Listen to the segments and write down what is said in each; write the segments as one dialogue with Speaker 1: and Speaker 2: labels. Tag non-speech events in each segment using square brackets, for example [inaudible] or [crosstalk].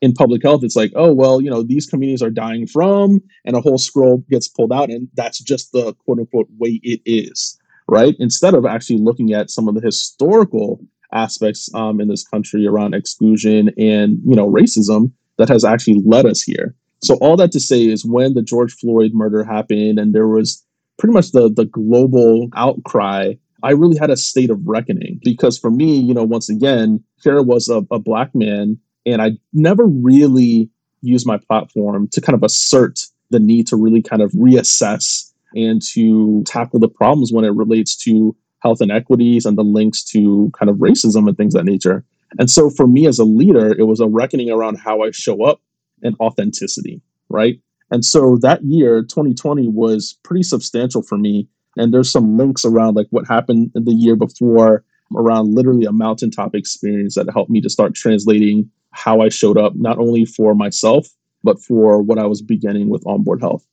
Speaker 1: in public health, it's like, oh, well, you know, these communities are dying from, and a whole scroll gets pulled out, and that's just the quote unquote way it is, right? Instead of actually looking at some of the historical aspects um, in this country around exclusion and, you know, racism that has actually led us here. So all that to say is when the George Floyd murder happened and there was pretty much the the global outcry, I really had a state of reckoning because for me, you know, once again, here was a, a black man and I never really used my platform to kind of assert the need to really kind of reassess and to tackle the problems when it relates to health inequities and the links to kind of racism and things of that nature. And so for me as a leader, it was a reckoning around how I show up and authenticity, right? And so that year, 2020, was pretty substantial for me. And there's some links around like what happened the year before around literally a mountaintop experience that helped me to start translating how I showed up, not only for myself, but for what I was beginning with onboard health.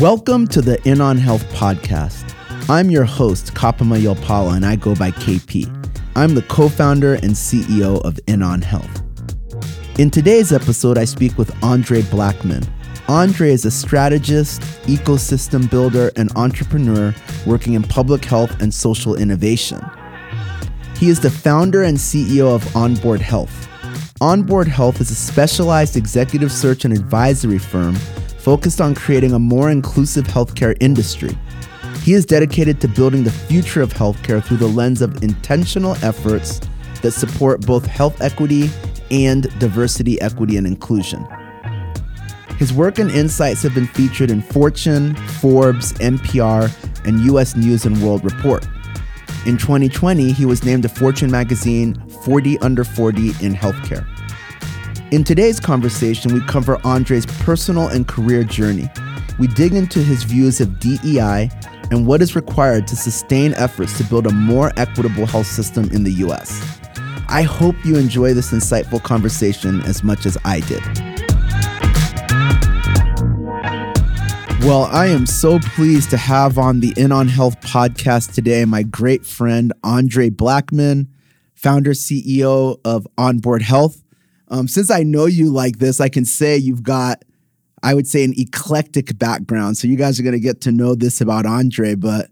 Speaker 2: Welcome to the In On Health podcast. I'm your host, Kapama Yopala, and I go by KP. I'm the co founder and CEO of In On Health. In today's episode, I speak with Andre Blackman, Andre is a strategist, ecosystem builder, and entrepreneur working in public health and social innovation. He is the founder and CEO of Onboard Health. Onboard Health is a specialized executive search and advisory firm focused on creating a more inclusive healthcare industry. He is dedicated to building the future of healthcare through the lens of intentional efforts that support both health equity and diversity, equity, and inclusion. His work and insights have been featured in Fortune, Forbes, NPR, and US News and World Report. In 2020, he was named to Fortune magazine 40 Under 40 in Healthcare. In today's conversation, we cover Andre's personal and career journey. We dig into his views of DEI and what is required to sustain efforts to build a more equitable health system in the US. I hope you enjoy this insightful conversation as much as I did. Well, I am so pleased to have on the In On Health podcast today my great friend Andre Blackman, founder CEO of Onboard Health. Um, since I know you like this, I can say you've got, I would say, an eclectic background. So you guys are going to get to know this about Andre. But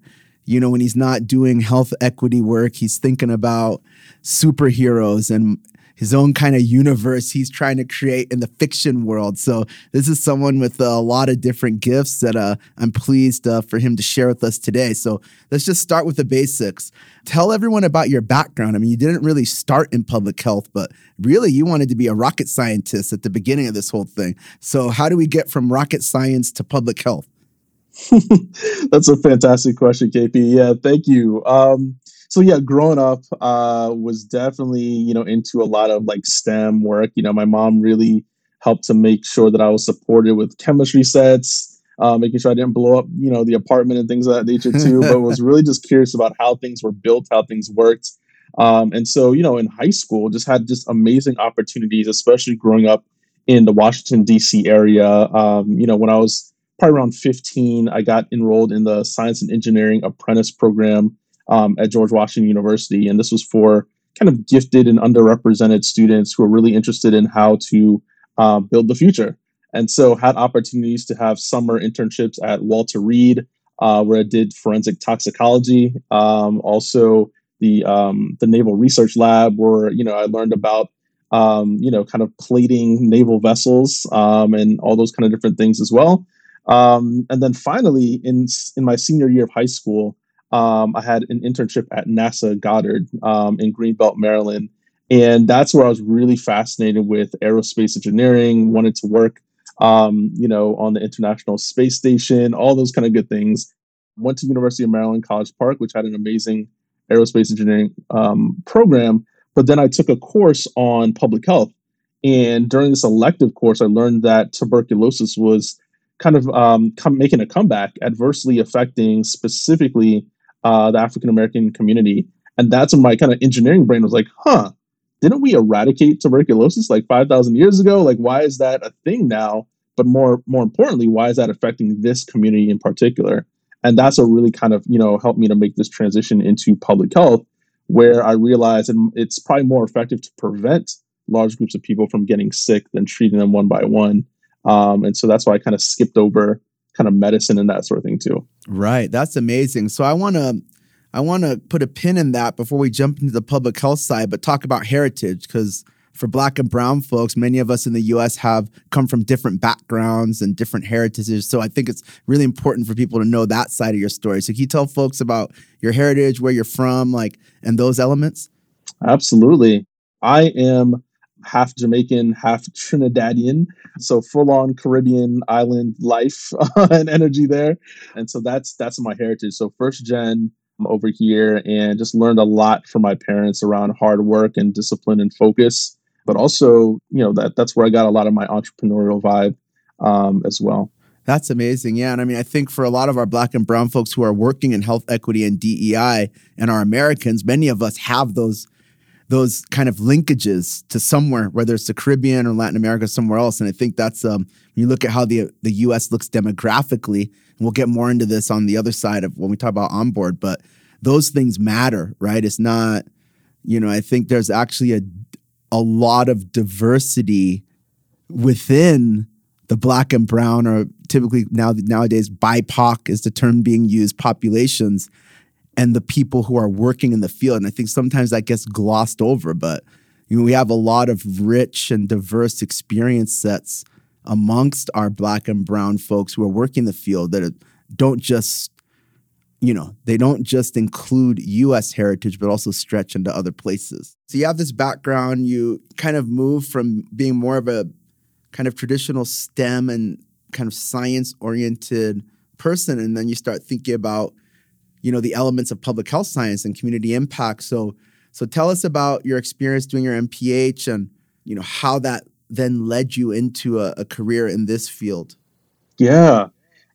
Speaker 2: you know, when he's not doing health equity work, he's thinking about superheroes and his own kind of universe he's trying to create in the fiction world. So this is someone with a lot of different gifts that uh, I'm pleased uh, for him to share with us today. So let's just start with the basics. Tell everyone about your background. I mean, you didn't really start in public health, but really you wanted to be a rocket scientist at the beginning of this whole thing. So how do we get from rocket science to public health? [laughs]
Speaker 1: That's a fantastic question, KP. Yeah, thank you. Um, so yeah, growing up uh, was definitely you know into a lot of like STEM work. You know, my mom really helped to make sure that I was supported with chemistry sets, uh, making sure I didn't blow up you know the apartment and things of that nature [laughs] too. but was really just curious about how things were built, how things worked. Um, and so you know, in high school, just had just amazing opportunities, especially growing up in the Washington D.C. area. Um, you know, when I was probably around 15, I got enrolled in the Science and Engineering Apprentice Program um, at George Washington University. And this was for kind of gifted and underrepresented students who are really interested in how to uh, build the future. And so had opportunities to have summer internships at Walter Reed, uh, where I did forensic toxicology. Um, also the um, the Naval Research Lab, where you know I learned about um, you know kind of plating naval vessels um, and all those kind of different things as well. Um, and then finally, in in my senior year of high school, um, I had an internship at NASA Goddard um, in Greenbelt, Maryland. And that's where I was really fascinated with aerospace engineering, wanted to work, um, you know, on the International Space Station, all those kind of good things. Went to University of Maryland College Park, which had an amazing aerospace engineering um, program. But then I took a course on public health. And during this elective course, I learned that tuberculosis was kind of um, come, making a comeback, adversely affecting specifically uh, the African American community. And that's when my kind of engineering brain was like, huh, didn't we eradicate tuberculosis like 5,000 years ago? Like, why is that a thing now? But more, more importantly, why is that affecting this community in particular? And that's what really kind of, you know, helped me to make this transition into public health, where I realized it's probably more effective to prevent large groups of people from getting sick than treating them one by one. Um, and so that's why I kind of skipped over kind of medicine and that sort of thing too.
Speaker 2: Right. That's amazing. So I want to I want to put a pin in that before we jump into the public health side, but talk about heritage because for black and brown folks, many of us in the US have come from different backgrounds and different heritages. So I think it's really important for people to know that side of your story. So can you tell folks about your heritage, where you're from, like, and those elements?
Speaker 1: Absolutely. I am half Jamaican, half [laughs] Trinidadian. So full on Caribbean island life [laughs] and energy there. And so that's that's my heritage. So first gen over here and just learned a lot from my parents around hard work and discipline and focus. But also, you know, that that's where I got a lot of my entrepreneurial vibe um, as well.
Speaker 2: That's amazing. Yeah. And I mean, I think for a lot of our black and brown folks who are working in health equity and DEI and are Americans, many of us have those those kind of linkages to somewhere, whether it's the Caribbean or Latin America, somewhere else. And I think that's um, when you look at how the the U.S. looks demographically, and we'll get more into this on the other side of when we talk about onboard. But those things matter, right? It's not, you know, I think there's actually a a lot of diversity within the black and brown, or typically now nowadays BIPOC is the term being used populations and the people who are working in the field. And I think sometimes that gets glossed over, but you know, we have a lot of rich and diverse experience sets amongst our black and brown folks who are working the field that don't just you know they don't just include us heritage but also stretch into other places so you have this background you kind of move from being more of a kind of traditional stem and kind of science oriented person and then you start thinking about you know the elements of public health science and community impact. So so tell us about your experience doing your MPH and you know how that then led you into a, a career in this field.
Speaker 1: Yeah,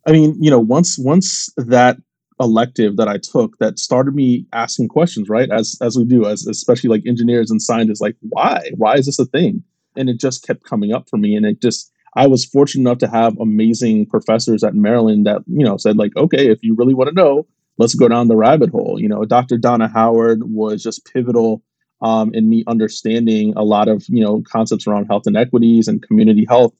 Speaker 1: I mean, you know, once once that elective that I took that started me asking questions, right? As as we do, as especially like engineers and scientists, like why? Why is this a thing? And it just kept coming up for me. And it just I was fortunate enough to have amazing professors at Maryland that, you know, said like, okay, if you really want to know, let's go down the rabbit hole. You know, Dr. Donna Howard was just pivotal um, in me understanding a lot of you know concepts around health inequities and community health.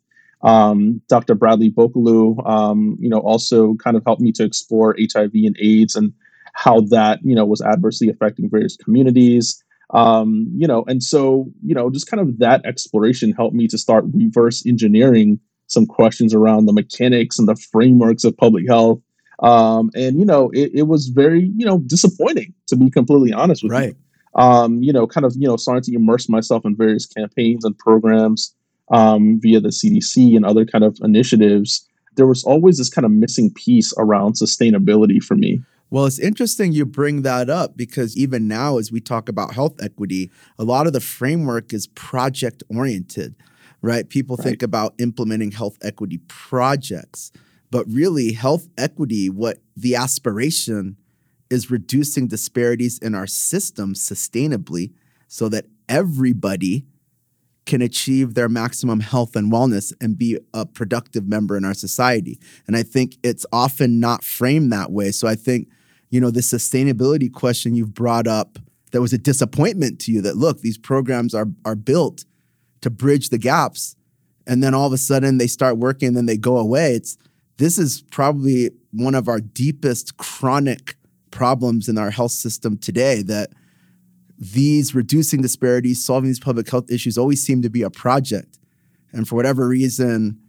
Speaker 1: Um, Dr. Bradley Boekeloo, um, you know, also kind of helped me to explore HIV and AIDS and how that you know was adversely affecting various communities. Um, you know, and so you know, just kind of that exploration helped me to start reverse engineering some questions around the mechanics and the frameworks of public health um, and you know, it, it, was very you know disappointing to be completely honest with
Speaker 2: right.
Speaker 1: you. Um, you know, kind of you know starting to immerse myself in various campaigns and programs um, via the CDC and other kind of initiatives. There was always this kind of missing piece around sustainability for me.
Speaker 2: Well, it's interesting you bring that up because even now, as we talk about health equity, a lot of the framework is project oriented, right? People right. think about implementing health equity projects. But really, health equity, what the aspiration is reducing disparities in our system sustainably so that everybody can achieve their maximum health and wellness and be a productive member in our society. And I think it's often not framed that way. So I think, you know, the sustainability question you've brought up that was a disappointment to you that look, these programs are are built to bridge the gaps and then all of a sudden they start working and then they go away. It's this is probably one of our deepest chronic problems in our health system today that these reducing disparities, solving these public health issues always seem to be a project. And for whatever reason,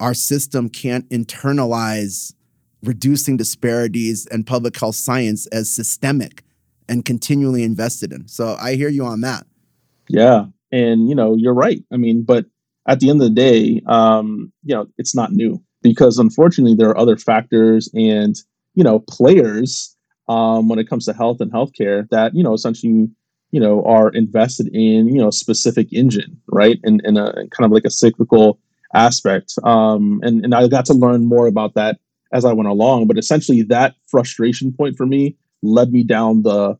Speaker 2: our system can't internalize reducing disparities and public health science as systemic and continually invested in. So I hear you on that.
Speaker 1: Yeah. And, you know, you're right. I mean, but at the end of the day, um, you know, it's not new because unfortunately there are other factors and you know players um, when it comes to health and healthcare that you know essentially you know are invested in you know a specific engine right? And in a kind of like a cyclical aspect. Um, and and I got to learn more about that as I went along but essentially that frustration point for me led me down the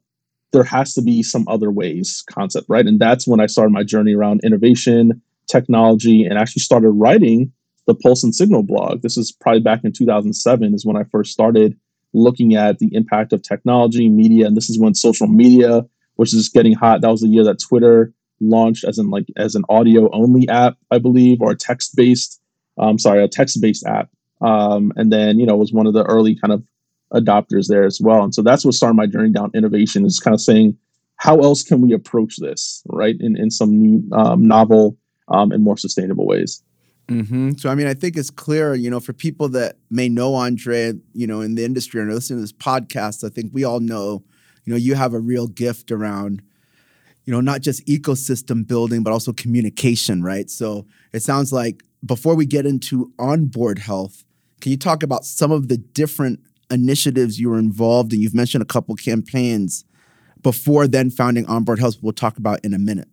Speaker 1: there has to be some other ways concept right? And that's when I started my journey around innovation technology and actually started writing the Pulse and Signal blog. This is probably back in 2007 is when I first started looking at the impact of technology, media, and this is when social media which is getting hot. That was the year that Twitter launched as in like as an audio only app, I believe, or a text based. Um, sorry, a text based app. Um, and then you know was one of the early kind of adopters there as well. And so that's what started my journey down innovation is kind of saying, how else can we approach this, right, in in some new, um, novel um, and more sustainable ways.
Speaker 2: Mm-hmm. So, I mean, I think it's clear, you know, for people that may know Andre, you know, in the industry and are listening to this podcast, I think we all know, you know, you have a real gift around you know, not just ecosystem building, but also communication, right? So it sounds like before we get into onboard health, can you talk about some of the different initiatives you were involved in? You've mentioned a couple campaigns before then founding onboard health. We'll talk about in a minute.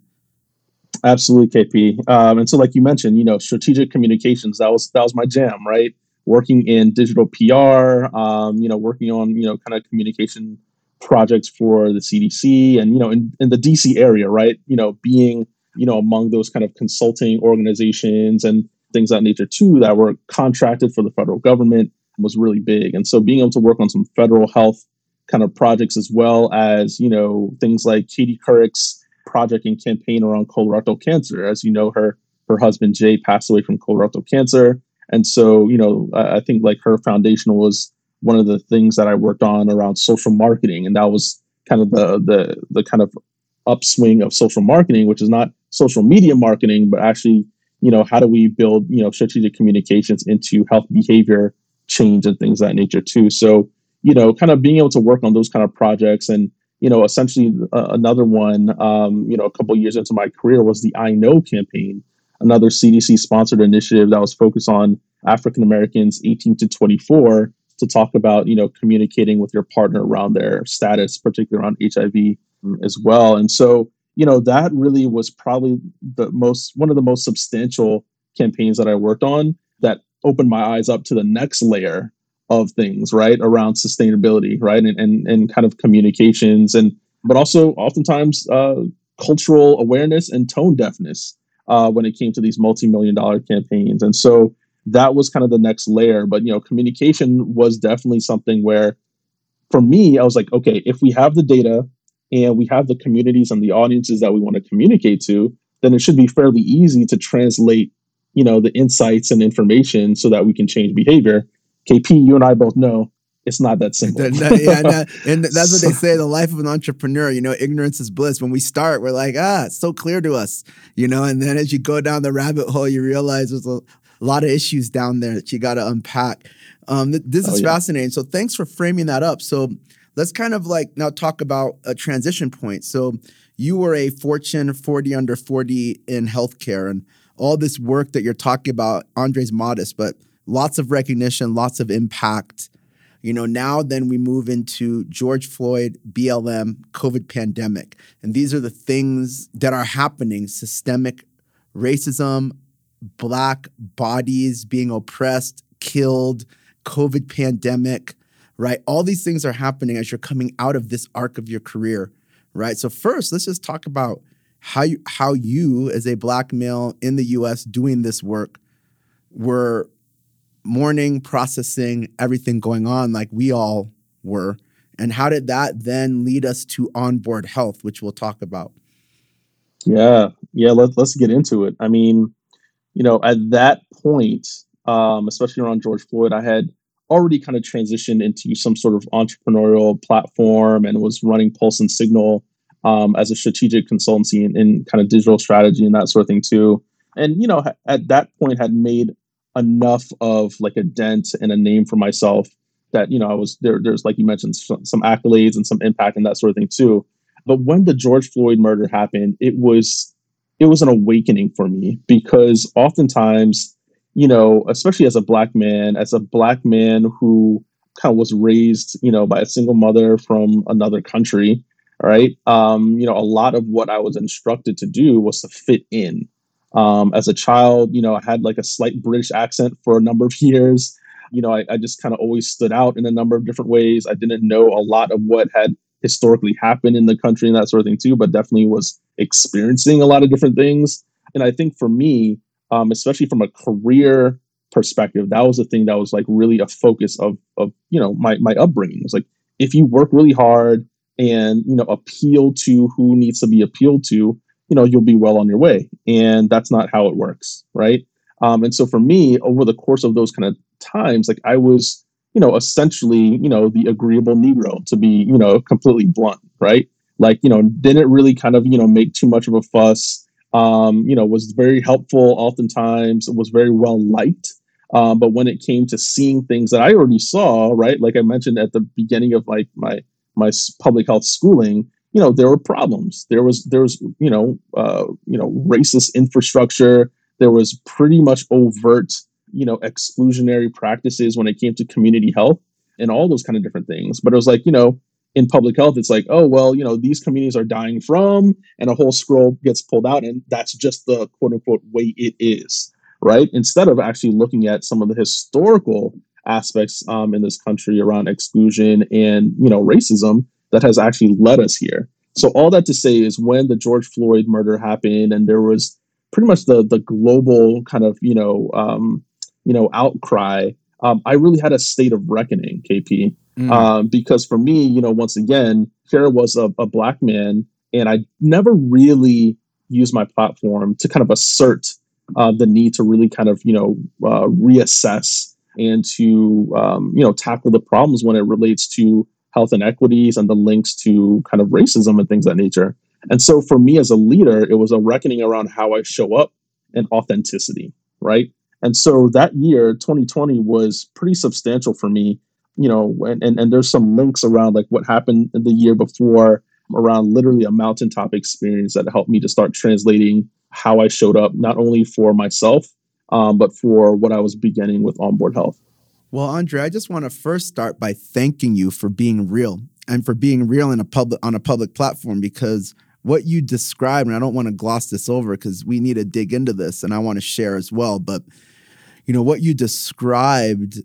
Speaker 1: Absolutely, KP. Um, and so, like you mentioned, you know, strategic communications that was that was my jam, right? Working in digital PR, um, you know, working on you know kind of communication projects for the CDC and you know in, in the DC area, right? You know, being you know among those kind of consulting organizations and things that nature too that were contracted for the federal government was really big. And so being able to work on some federal health kind of projects as well as you know things like Katie Couric's project and campaign around colorectal cancer. As you know, her her husband Jay passed away from colorectal cancer, and so you know I think like her foundation was one of the things that I worked on around social marketing, and that was kind of the the the kind of upswing of social marketing, which is not social media marketing, but actually, you know, how do we build you know strategic communications into health behavior change and things that nature too. So you know, kind of being able to work on those kind of projects and you know, essentially uh, another one, um, you know, a couple years into my career was the I Know campaign, another CDC sponsored initiative that was focused on African Americans 18 to 24 to talk about you know communicating with your partner around their status, particularly around HIV as well. And so you know that really was probably the most one of the most substantial campaigns that I worked on that opened my eyes up to the next layer of things right around sustainability right and and, and kind of communications and but also oftentimes uh, cultural awareness and tone deafness uh, when it came to these multi-million dollar campaigns and so that was kind of the next layer. But you know, communication was definitely something where, for me, I was like, okay, if we have the data and we have the communities and the audiences that we want to communicate to, then it should be fairly easy to translate, you know, the insights and information so that we can change behavior. KP, you and I both know it's not that simple.
Speaker 2: yeah, and, [laughs] and that's what they say the life of an entrepreneur, you know, ignorance is bliss. When we start, we're like, ah, it's so clear to us, you know, and then as you go down the rabbit hole, you realize there's a a lot of issues down there that you got to unpack. Um, th- this is oh, yeah. fascinating. So thanks for framing that up. So let's kind of like now talk about a transition point. So you were a Fortune 40 under 40 in healthcare, and all this work that you're talking about, Andre's modest, but lots of recognition, lots of impact. You know, now then we move into George Floyd, BLM, COVID pandemic. And these are the things that are happening systemic racism, black bodies being oppressed, killed, COVID pandemic, right? All these things are happening as you're coming out of this arc of your career, right? So first, let's just talk about how you, how you as a black male in the US doing this work were mourning, processing everything going on like we all were. And how did that then lead us to onboard health, which we'll talk about?
Speaker 1: Yeah, yeah, let, let's get into it. I mean, you know, at that point, um, especially around George Floyd, I had already kind of transitioned into some sort of entrepreneurial platform and was running Pulse and Signal um, as a strategic consultancy in, in, kind of digital strategy and that sort of thing too. And you know, at that point, had made enough of like a dent and a name for myself that you know I was there. There's like you mentioned some, some accolades and some impact and that sort of thing too. But when the George Floyd murder happened, it was it was an awakening for me because oftentimes, you know, especially as a black man, as a black man who kind of was raised, you know, by a single mother from another country, right? Um, you know, a lot of what I was instructed to do was to fit in. Um, as a child, you know, I had like a slight British accent for a number of [laughs] years. You know, I, I just kind of always stood out in a number of different ways. I didn't know a lot of what had historically happened in the country and that sort of thing too, but definitely was experiencing a lot of different things. And I think for me, um, especially from a career perspective, that was the thing that was like really a focus of of you know my my upbringing. It was like if you work really hard, and you know appeal to who needs to be appealed to you know you'll be well on your way. And that's not how it works right? Um, and so for me over the course of those kind of times like i was you know essentially you know the agreeable negro to be you know completely blunt right? Like you know didn't really kind of you know make too much of a fuss. Um, you know was very helpful oftentimes was very well liked. Um, but when it came to seeing things that i already saw right? Like i mentioned at the beginning of like my my public health schooling you know there were problems. There was there was you know uh, you know racist infrastructure. There was pretty much overt you know exclusionary practices when it came to community health and all those kind of different things. But it was like you know in public health it's like oh well you know these communities are dying from and a whole scroll gets pulled out and that's just the quote unquote way it is right? Instead of actually looking at some of the historical aspects um, in this country around exclusion and you know racism that has actually led us here. So all that to say is when the George Floyd murder happened and there was pretty much the the global kind of you know um, you know outcry, um, I really had a state of reckoning, KP, mm. um, because for me, you know, once again, here was a, a black man, and I never really used my platform to kind of assert uh, the need to really kind of you know uh, reassess and to um, you know tackle the problems when it relates to health inequities and the links to kind of racism and things that nature. And so for me as a leader, it was a reckoning around how I show up and authenticity, right? And so that year, 2020, was pretty substantial for me, you know, and, and, and there's some links around like what happened the year before around literally a mountaintop experience that helped me to start translating how I showed up, not only for myself, um, but for what I was beginning with onboard health.
Speaker 2: Well, Andre, I just want to first start by thanking you for being real and for being real in a public on a public platform because what you described, and I don't want to gloss this over because we need to dig into this and I want to share as well. But you know, what you described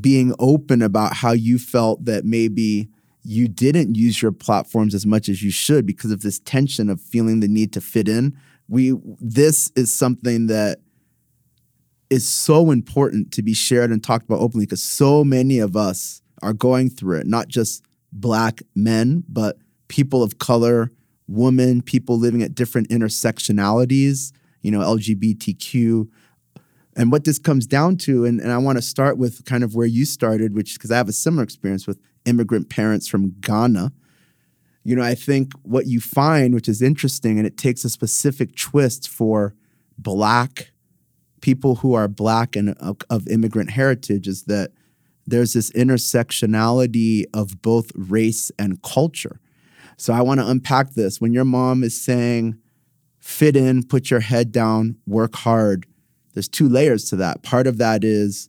Speaker 2: being open about how you felt that maybe you didn't use your platforms as much as you should because of this tension of feeling the need to fit in. We this is something that is so important to be shared and talked about openly because so many of us are going through it, not just black men, but people of color, women, people living at different intersectionalities, you know, LGBTQ. And what this comes down to, and, and I want to start with kind of where you started, which because I have a similar experience with immigrant parents from Ghana. You know, I think what you find, which is interesting, and it takes a specific twist for black people who are black and of, of immigrant heritage is that there's this intersectionality of both race and culture. So I want to unpack this. When your mom is saying, fit in, put your head down, work hard, there's two layers to that. Part of that is,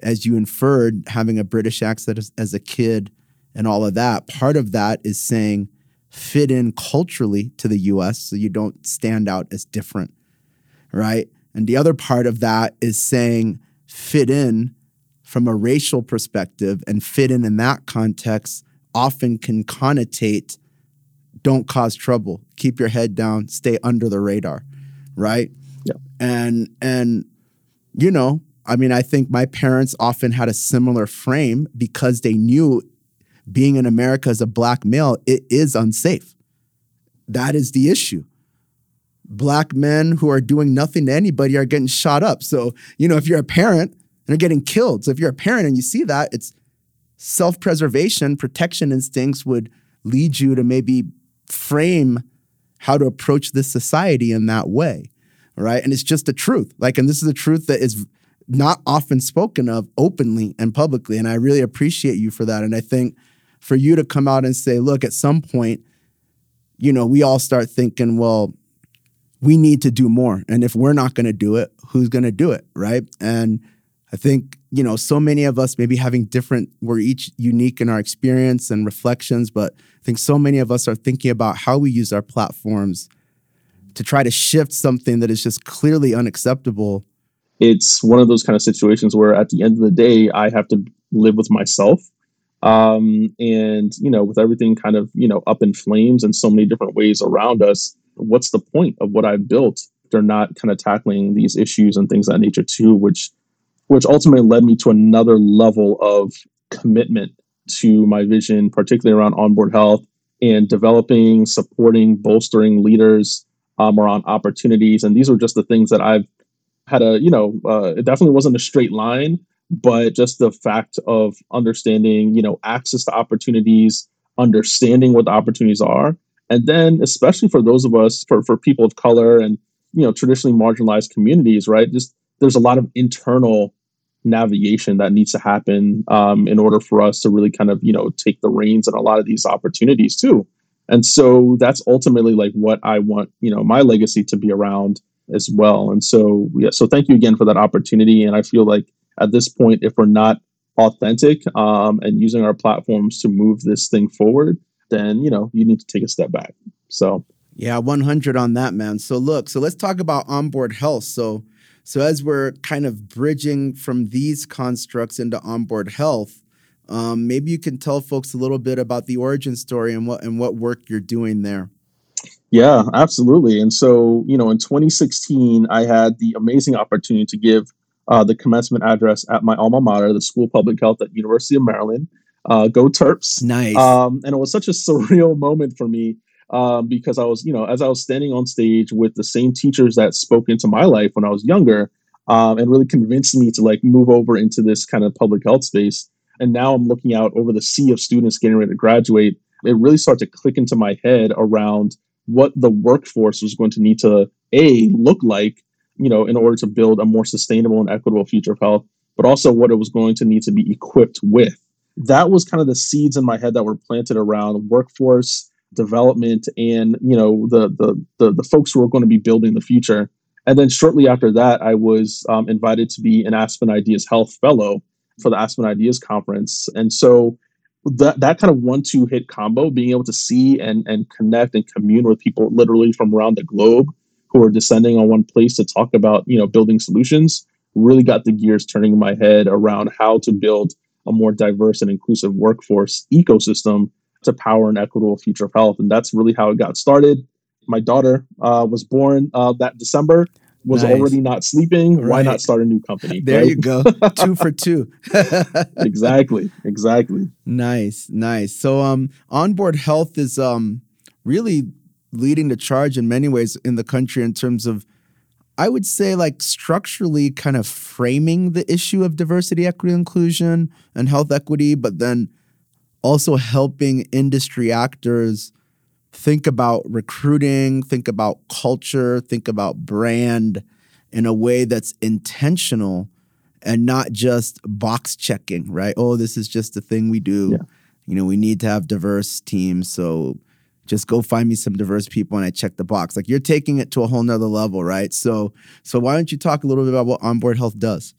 Speaker 2: as you inferred, having a British accent as, as a kid and all of that. Part of that is saying, fit in culturally to the US so you don't stand out as different, right? And the other part of that is saying fit in from a racial perspective and fit in in that context often can connotate don't cause trouble, keep your head down, stay under the radar, right?
Speaker 1: Yeah.
Speaker 2: And and you know, I mean, I think my parents often had a similar frame because they knew being in America as a black male, it is unsafe. That is the issue black men who are doing nothing to anybody are getting shot up. So, you know, if you're a parent, and they're getting killed. So if you're a parent and you see that, it's self-preservation, protection instincts would lead you to maybe frame how to approach this society in that way. Right. And it's just the truth. Like, and this is a truth that is not often spoken of openly and publicly. And I really appreciate you for that. And I think for you to come out and say, look, at some point, you know, we all start thinking, well, we need to do more. And if we're not going to do it, who's going to do it? Right. And I think, you know, so many of us maybe having different, we're each unique in our experience and reflections, but I think so many of us are thinking about how we use our platforms to try to shift something that is just clearly unacceptable.
Speaker 1: It's one of those kind of situations where at the end of the day, I have to live with myself. Um, and, you know, with everything kind of, you know, up in flames in so many different ways around us, what's the point of what I've built? They're not kind of tackling these issues and things that nature too, which which ultimately led me to another level of commitment to my vision, particularly around onboard health and developing, supporting, bolstering leaders um, around opportunities. And these are just the things that I've had a, you know, uh, it definitely wasn't a straight line, but just the fact of understanding, you know, access to opportunities, understanding what the opportunities are. And then, especially for those of us, for, for people of color and, you know, traditionally marginalized communities, right? Just there's a lot of internal navigation that needs to happen um, in order for us to really kind of, you know, take the reins on a lot of these opportunities too. And so that's ultimately like what I want, you know, my legacy to be around as well. And so, yeah, so thank you again for that opportunity. And I feel like at this point, if we're not authentic um, and using our platforms to move this thing forward, then you know you need to take a step back. So
Speaker 2: yeah, 100 on that, man. So look, so let's talk about onboard health. So so as we're kind of bridging from these constructs into onboard health, um, maybe you can tell folks a little bit about the origin story and what and what work you're doing there.
Speaker 1: Yeah, absolutely. And so, you know, in 2016, I had the amazing opportunity to give uh, the commencement address at my alma mater, the School of Public Health at University of Maryland. Uh, go Terps!
Speaker 2: Nice.
Speaker 1: Um, and it was such a surreal [laughs] moment for me um, because I was, you know, as I was standing on stage with the same teachers that spoke into my life when I was younger, um, and really convinced me to like move over into this kind of public health space. And now I'm looking out over the sea of students getting ready to graduate. It really started to click into my head around what the workforce was going to need to a look like you know, in order to build a more sustainable and equitable future of health, but also what it was going to need to be equipped with. That was kind of the seeds in my head that were planted around workforce development and you know the the the, the folks who are going to be building the future. And then shortly after that, I was um, invited to be an Aspen Ideas Health Fellow for the Aspen Ideas Conference, and so that that kind of one-two hit combo, being able to see and and connect and commune with people literally from around the globe who are descending on one place to talk about you know building solutions really got the gears turning in my head around how to build a more diverse and inclusive workforce ecosystem to power an equitable future of health. And that's really how it got started. My daughter uh, was born uh, that december was nice. already not sleeping. Right. why not start a new company
Speaker 2: there right? you go. [laughs] Two for two. [laughs]
Speaker 1: Exactly. Exactly.
Speaker 2: Nice. Nice. So um onboard health is um really leading the charge in many ways in the country in terms of I would say like structurally kind of framing the issue of diversity, equity, inclusion, and health equity, but then also helping industry actors think about recruiting, think about culture, think about brand in a way that's intentional and not just box checking, right? Oh, this is just a thing we do. Yeah. You know, we need to have diverse teams. So just go find me some diverse people and I check the box. Like you're taking it to a whole nother level, right? So so why don't you talk a little bit about what onboard health does?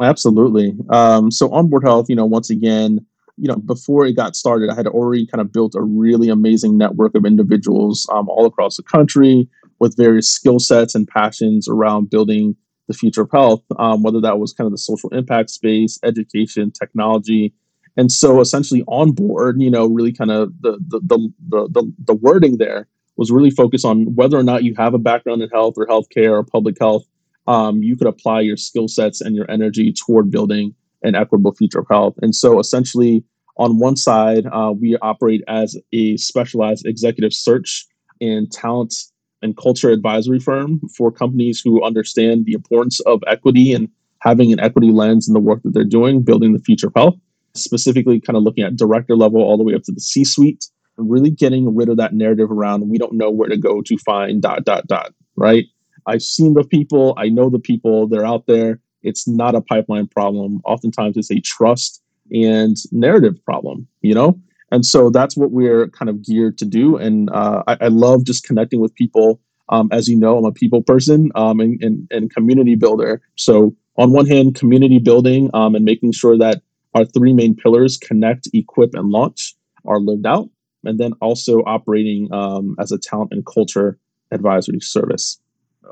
Speaker 1: Absolutely. Um, so onboard health, you know, once again, you know, before it got started, I had already kind of built a really amazing network of individuals um, all across the country with various skill sets and passions around building the future of health, um, whether that was kind of the social impact space, education, technology, and so essentially on board, you know, really kind of the the, the the the wording there was really focused on whether or not you have a background in health or healthcare or public health. Um, you could apply your skill sets and your energy toward building an equitable future of health. And so essentially, on one side, uh, we operate as a specialized executive search and talent and culture advisory firm for companies who understand the importance of equity and having an equity lens in the work that they're doing, building the future of health specifically kind of looking at director level all the way up to the C suite, really getting rid of that narrative around we don't know where to go to find dot, dot, dot, right? I've seen the people, I know the people, they're out there. It's not a pipeline problem. Oftentimes it's a trust and narrative problem, you know? And so that's what we're kind of geared to do. And uh, I, I, love just connecting with people. Um, as you know, I'm a people person um, and, and, and community builder. So on one hand, community building um, and making sure that our three main pillars connect, equip, and launch are lived out, and then also operating um, as a talent and culture advisory service.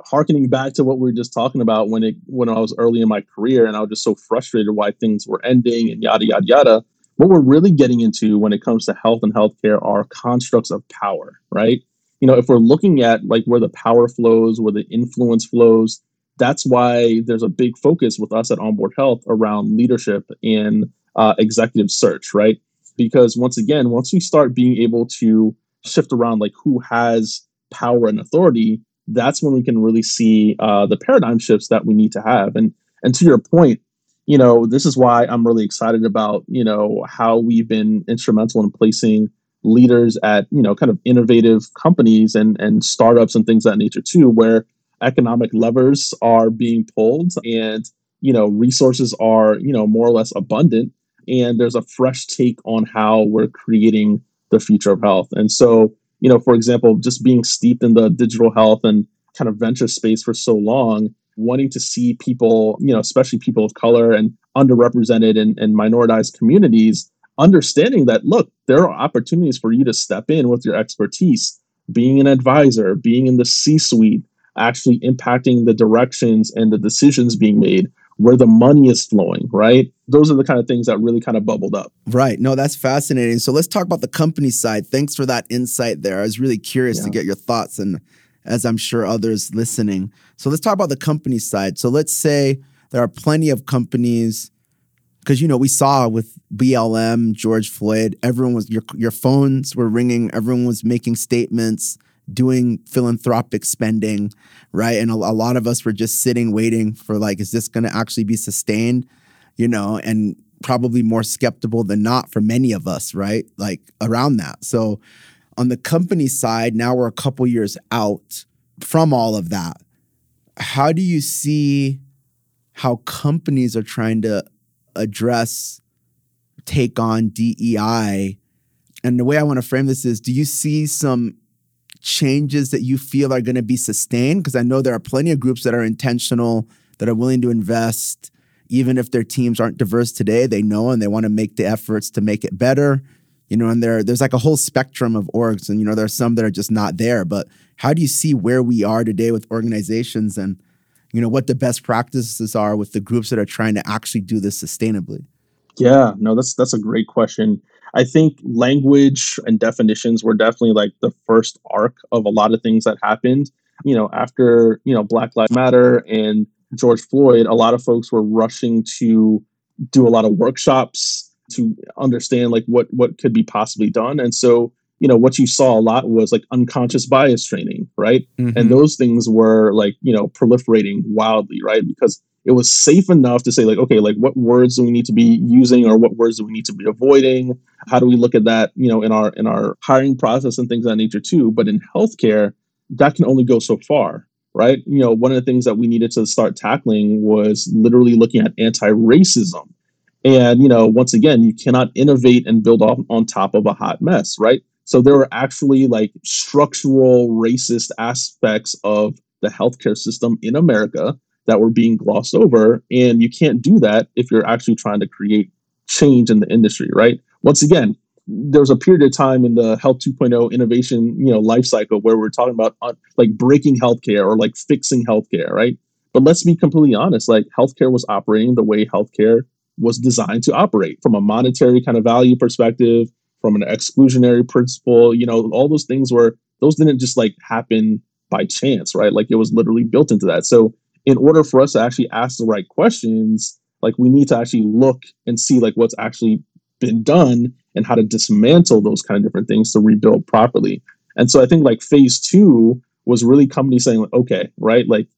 Speaker 1: Harkening back to what we were just talking about when it when I was early in my career and I was just so frustrated why things were ending and yada yada yada. What we're really getting into when it comes to health and healthcare are constructs of power, right? You know, if we're looking at like where the power flows, where the influence flows, that's why there's a big focus with us at Onboard Health around leadership in uh, executive search, right? because once again, once we start being able to shift around like who has power and authority, that's when we can really see uh, the paradigm shifts that we need to have. And and to your point, you know, this is why I'm really excited about you know how we've been instrumental in placing leaders at you know kind of innovative companies and and startups and things of that nature too, where economic levers are being pulled and you know resources are you know more or less abundant. And there's a fresh take on how we're creating the future of health. And so you know for example just being steeped in the digital health and kind of venture space for so long wanting to see people you know especially people of color and underrepresented and, and minoritized communities understanding that look there are opportunities for you to step in with your expertise being an advisor being in the c suite actually impacting the directions and the decisions being made where the money is flowing, right? Those are the kind of things that really kind of bubbled up.
Speaker 2: Right. No, that's fascinating. So let's talk about the company side. Thanks for that insight there. I was really curious yeah. to get your thoughts and as I'm sure others listening. So let's talk about the company side. So let's say there are plenty of companies because you know we saw with BLM, George Floyd, everyone was your your phones were ringing, everyone was making statements doing philanthropic spending, right? And a, a lot of us were just sitting waiting for like, is this going to actually be sustained? You know, and probably more skeptical than not for many of us, right? Like around that. So on the company side, now we're a couple years out from all of that. How do you see how companies are trying to address, take on DEI? And the way I want to frame this is do you see some changes that you feel are going to be sustained? Because I know there are plenty of groups that are intentional, that are willing to invest, even if their teams aren't diverse today. They know and they want to make the efforts to make it better. You know, and there there's like a whole spectrum of orgs, and you know there are some that are just not there. But how do you see where we are today with organizations, and you know what the best practices are with the groups that are trying to actually do this sustainably?
Speaker 1: Yeah, no, that's that's a great question. I think language and definitions were definitely like the first arc of a lot of things that happened. You know, after, you know, Black Lives Matter and George Floyd, a lot of folks were rushing to do a lot of workshops to understand like what what could be possibly done. And so, you know, what you saw a lot was like unconscious bias training, right? Mm-hmm. And those things were like, you know, proliferating wildly, right? Because it was safe enough to say like okay like what words do we need to be using or what words do we need to be avoiding? How do we look at that you know in our in our hiring process and things of that nature too? But in healthcare that can only go so far right? You know one of the things that we needed to start tackling was literally looking at anti-racism. And you know once again you cannot innovate and build off on top of a hot mess right? So there were actually like structural racist aspects of the healthcare system in america that were being glossed over. And you can't do that if you're actually trying to create change in the industry, right? Once again, there was a period of time in the health 2.0 innovation, you know, life cycle where we're talking about uh, like breaking healthcare or like fixing healthcare, right? But let's be completely honest, like healthcare was operating the way healthcare was designed to operate from a monetary kind of value perspective, from an exclusionary principle, you know, all those things were those didn't just like happen by chance, right? Like it was literally built into that. So in order for us to actually ask the right questions, like we need to actually look and see like what's actually been done and how to dismantle those kind of different things to rebuild properly. And so I think like phase two was really companies saying, like, okay, right, like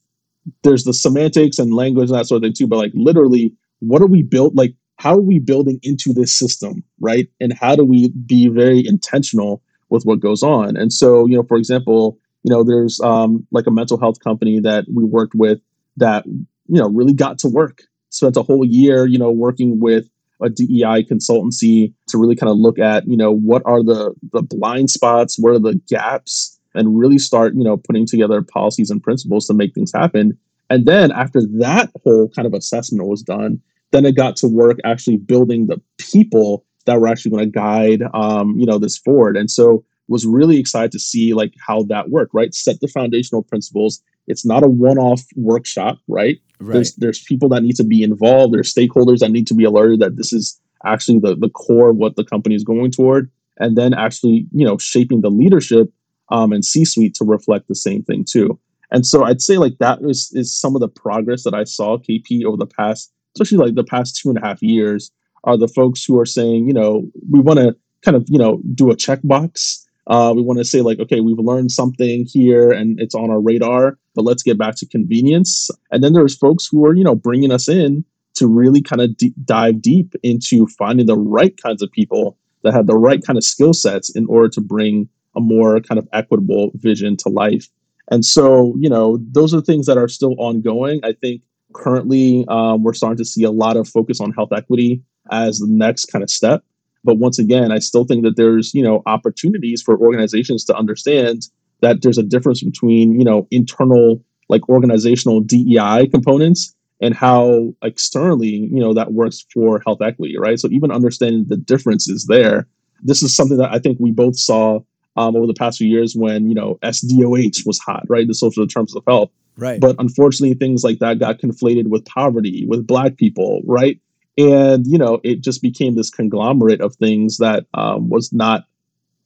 Speaker 1: there's the semantics and language and that sort of thing too, but like literally, what are we built like? How are we building into this system, right? And how do we be very intentional with what goes on? And so, you know, for example, you know, there's um, like a mental health company that we worked with that you know really got to work. Spent a whole year you know working with a DEI consultancy to really kind of look at you know what are the the blind spots what are the gaps and really start you know putting together policies and principles to make things happen. And then after that whole kind of assessment was done then it got to work actually building the people that were actually going to guide um, you know this forward. And so was really excited to see like how that worked right set the foundational principles it's not a one-off workshop, right? right? There's there's people that need to be involved. There's stakeholders that need to be alerted that this is actually the the core of what the company is going toward, and then actually you know shaping the leadership um, and C-suite to reflect the same thing too. And so I'd say like that is is some of the progress that I saw KP over the past, especially like the past two and a half years are the folks who are saying, you know, we want to kind of, you know, do a checkbox. Uh, we want to say like, okay, we've learned something here and it's on our radar, but let's get back to convenience. And then there's folks who are, you know, bringing us in to really kind of d- dive deep into finding the right kinds of people that have the right kind of skill sets in order to bring a more kind of equitable vision to life. And so, you know, those are things that are still ongoing. I think currently um, we're starting to see a lot of focus on health equity as the next kind of step. But once again, I still think that there's, you know, opportunities for organizations to understand that there's a difference between, you know, internal like organizational DEI components and how externally, you know, that works for health equity, right? So even understanding the differences there, this is something that I think we both saw um, over the past few years when you know SDOH was hot, right? The social determinants of health.
Speaker 2: Right.
Speaker 1: But unfortunately, things like that got conflated with poverty, with Black people, right? And you know, it just became this conglomerate of things that um, was not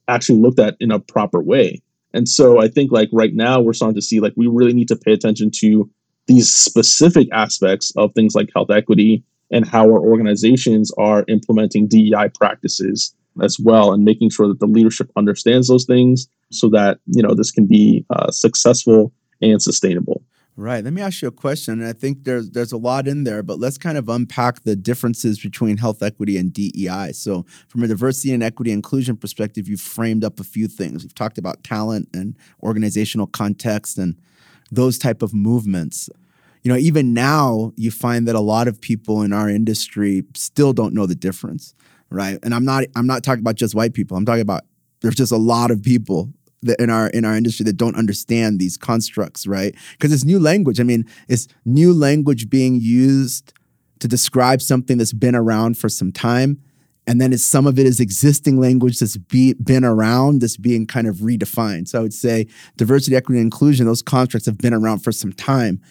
Speaker 1: actually looked at in a proper way. And so I think like right now we're starting to see like we really need to pay attention to these specific aspects of things like health equity and how our organizations are implementing DEI practices as well and making sure that the leadership understands those things so that you know this can be uh, successful and sustainable
Speaker 2: Right. Let me ask you a question. And I think there's there's a lot in there, but let's kind of unpack the differences between health equity and DEI. So, from a diversity and equity inclusion perspective, you've framed up a few things. We've talked about talent and organizational context and those type of movements. You know, even now, you find that a lot of people in our industry still don't know the difference right? And I'm not I'm not talking about just white people. I'm talking about there's just a lot of people that in our in our industry that don't understand these constructs, right? Because it's new language. I mean, it's new language being used to describe something that's been around for some time. And then it's some of it is existing language that's be, been around, that's being kind of redefined. So I would say diversity, equity, and inclusion, those constructs have been around for some time,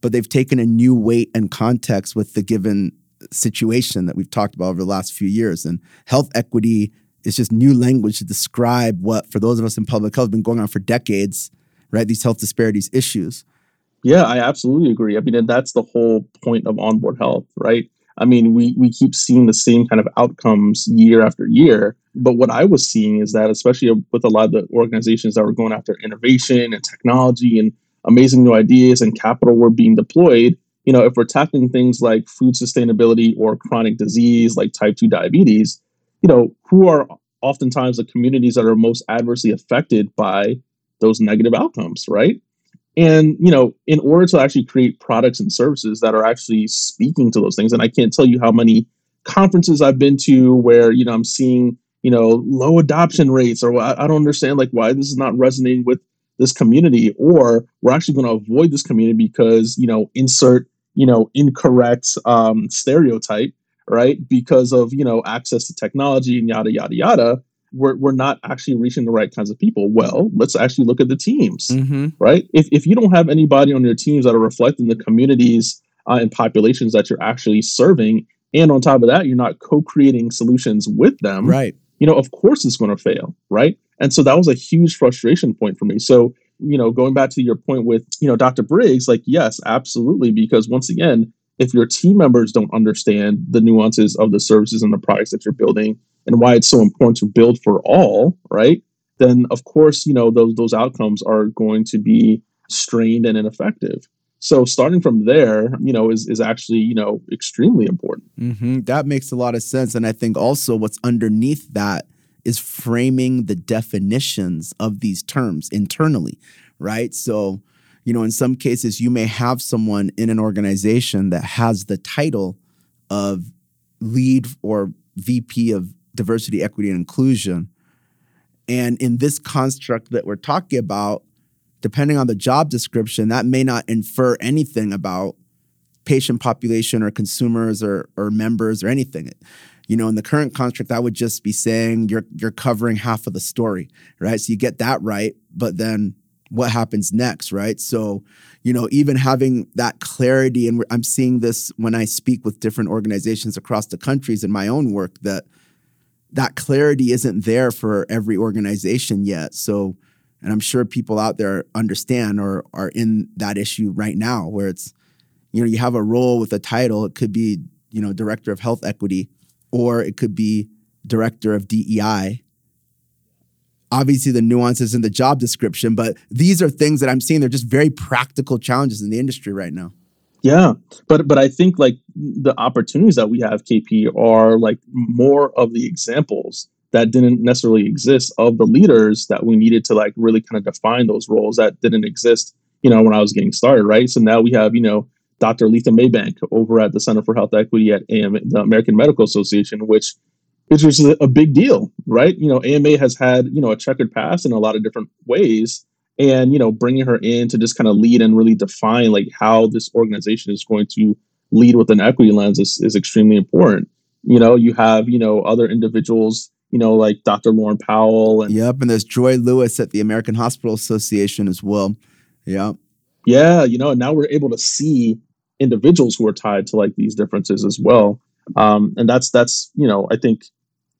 Speaker 2: but they've taken a new weight and context with the given situation that we've talked about over the last few years. And health equity is just new language to describe what, for those of us in public health, been going on for decades, right? These health disparities issues.
Speaker 1: Yeah, I absolutely agree. I mean, and that's the whole point of onboard health, right? I mean, we we keep seeing the same kind of outcomes year after year. But what I was seeing is that, especially with a lot of the organizations that were going after innovation and technology and amazing new ideas and capital were being deployed, you know, if we're tackling things like food sustainability or chronic disease like type 2 diabetes, you know, who are oftentimes the communities that are most adversely affected by those negative outcomes, right? And, you know, in order to actually create products and services that are actually speaking to those things, and I can't tell you how many conferences I've been to where, you know, I'm seeing, you know, low adoption rates, or I, I don't understand like why this is not resonating with this community, or we're actually going to avoid this community because, you know, insert you know incorrect um, stereotype right because of you know access to technology and yada yada yada we're, we're not actually reaching the right kinds of people well let's actually look at the teams mm-hmm. right if, if you don't have anybody on your teams that are reflecting the communities uh, and populations that you're actually serving and on top of that you're not co-creating solutions with them
Speaker 2: right
Speaker 1: you know of course it's going to fail right and so that was a huge frustration point for me so you know, going back to your point with, you know, Dr. Briggs, like, yes, absolutely. Because once again, if your team members don't understand the nuances of the services and the products that you're building and why it's so important to build for all, right? Then of course, you know, those those outcomes are going to be strained and ineffective. So starting from there, you know, is is actually, you know, extremely important.
Speaker 2: Mm-hmm. That makes a lot of sense. And I think also what's underneath that is framing the definitions of these terms internally, right? So, you know, in some cases, you may have someone in an organization that has the title of lead or VP of diversity, equity, and inclusion. And in this construct that we're talking about, depending on the job description, that may not infer anything about patient population or consumers or, or members or anything. You know, in the current construct, I would just be saying you're you're covering half of the story, right? So you get that right, but then what happens next, right? So, you know, even having that clarity, and I'm seeing this when I speak with different organizations across the countries in my own work that that clarity isn't there for every organization yet. So, and I'm sure people out there understand or are in that issue right now where it's, you know, you have a role with a title, it could be, you know, director of health equity, or it could be director of DEI. Obviously, the nuances in the job description, but these are things that I'm seeing. They're just very practical challenges in the industry right now.
Speaker 1: Yeah, but but I think like the opportunities that we have, KP, are like more of the examples that didn't necessarily exist of the leaders that we needed to like really kind of define those roles that didn't exist, you know, when I was getting started, right? So now we have, you know, Dr. Aletha Maybank over at the Center for Health Equity at AM, the American Medical Association, which which was a big deal, right? You know, AMA has had you know a checkered past in a lot of different ways, and you know, bringing her in to just kind of lead and really define like how this organization is going to lead with an equity lens is, is extremely important. You know, you have you know other individuals, you know, like Dr. Lauren Powell,
Speaker 2: and yep, and there's Joy Lewis at the American Hospital Association as well. Yeah,
Speaker 1: yeah, you know, and now we're able to see individuals who are tied to like these differences as well. Um, and that's that's you know I think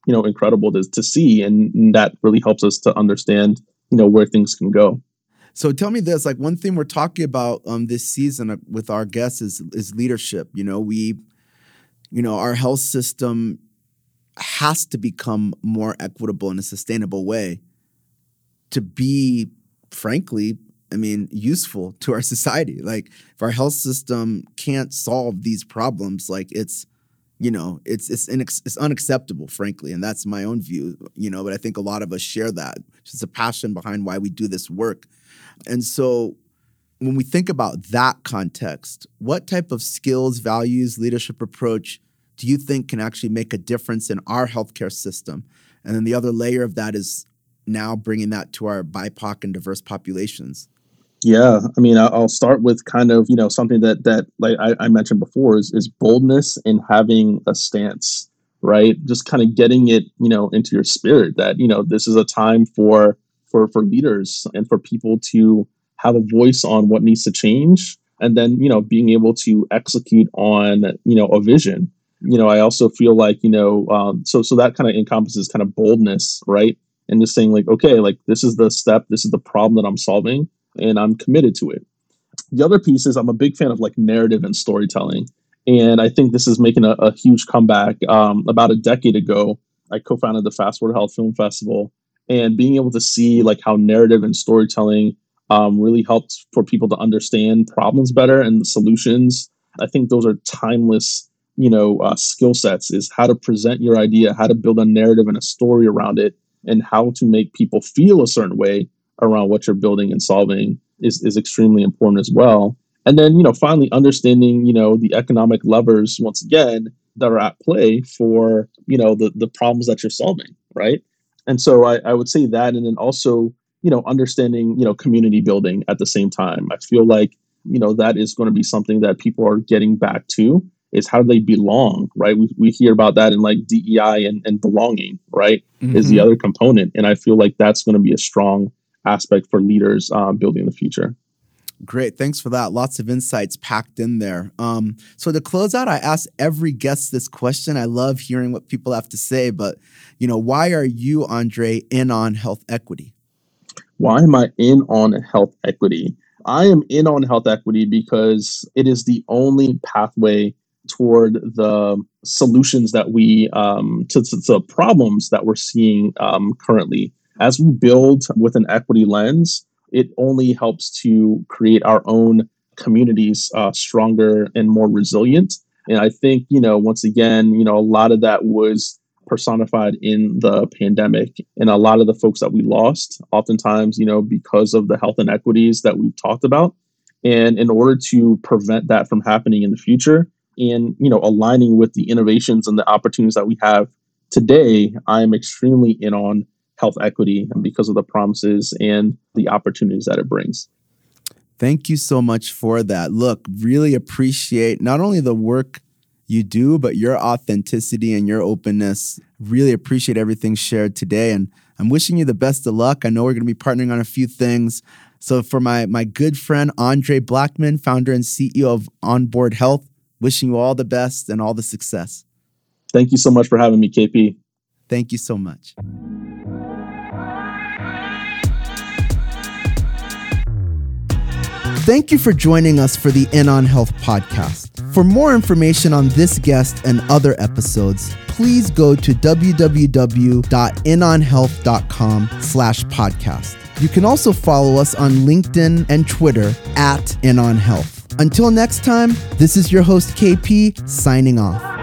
Speaker 1: you know incredible to, to see, and that really helps us to understand you know where things can go.
Speaker 2: So tell me this: like one thing we're talking about um, this season uh, with our guests is is leadership. You know, we, you know, our health system has to become more equitable in a sustainable way to be, frankly, I mean, useful to our [laughs] society. Like if our health system can't solve these problems, like it's, you know, it's it's inex- it's unacceptable, frankly, and that's my own view. You know, but I think a lot of us share that. It's a passion behind why we do this work, and so when we think about that context, what type of skills, values, leadership approach do you think can actually make a difference in our healthcare system? And then the other layer of that is now bringing that to our BIPOC and diverse populations.
Speaker 1: Yeah, I mean, I'll start with kind of you know something that that like I, I mentioned before is is boldness in having a stance, right? Just kind of getting it you know into your spirit that you know this is a time for for for leaders and for people to have a voice on what needs to change, and then you know being able to execute on you know a vision. You know, I also feel like you know um, so so that kind of encompasses kind of boldness, right? And just saying like, okay, like this is the step, this is the problem that I'm solving and I'm committed to it. The other piece is I'm a big fan of like narrative and storytelling. And I think this is making a, a huge comeback. Um, about a decade ago, I co founded the Fast Forward Health Film Festival. And being able to see like how narrative and storytelling um, really helped for people to understand problems better and the solutions. I think those are timeless, you know, uh, skill sets. Is how to present your idea, how to build a narrative and a story around it, and how to make people feel a certain way around what you're building and solving is, is extremely important as well. And then, you know, finally understanding, you know, the economic levers once again that are at play for, you know, the the problems that you're solving, right? And so I, I would say that and then also, you know, understanding, you know, community building at the same time. I feel like, you know, that is going to be something that people are getting back to is how do they belong, right? We, we hear about that in like DEI and, and belonging, right? Mm-hmm. Is the mm-hmm. other component. And I feel like that's going to be a strong aspect for leaders um, building the future.
Speaker 2: Great. Thanks for that. Lots of insights packed in there. Um, so to close out, I ask every guest this question. I love hearing what people have to say, but you know, why are you, Andre, in on health equity?
Speaker 1: Why am I in on health equity? I am in on health equity because it is the only pathway toward the solutions that we um, to, to, to problems that we're seeing um, currently as we build with an equity lens, it only helps to create our own communities uh, stronger and more resilient. And I think, you know, once again, you know, a lot of that was personified in the pandemic and a lot of the folks that we lost, oftentimes, you know, because of the health inequities that we've talked about. And in order to prevent that from happening in the future and, you know, aligning with the innovations and the opportunities that we have today, I am extremely in on health equity because of the promises and the opportunities that it brings.
Speaker 2: Thank you so much for that. Look, really appreciate not only the work you do, but your authenticity and your openness. Really appreciate everything shared today. And I'm wishing you the best of luck. I know we're going to be partnering on a few things. So, for my, my good friend, Andre Blackman, founder and CEO of Onboard Health, wishing you all the best and all the success.
Speaker 1: Thank you so much for having me, KP.
Speaker 2: Thank you so much. Thank you for joining us for the In On Health podcast. For more information on this guest and other episodes, please go to www.inonhealth.com slash podcast. You can also follow us on LinkedIn and Twitter at InOnHealth. Until next time, this is your host KP signing off.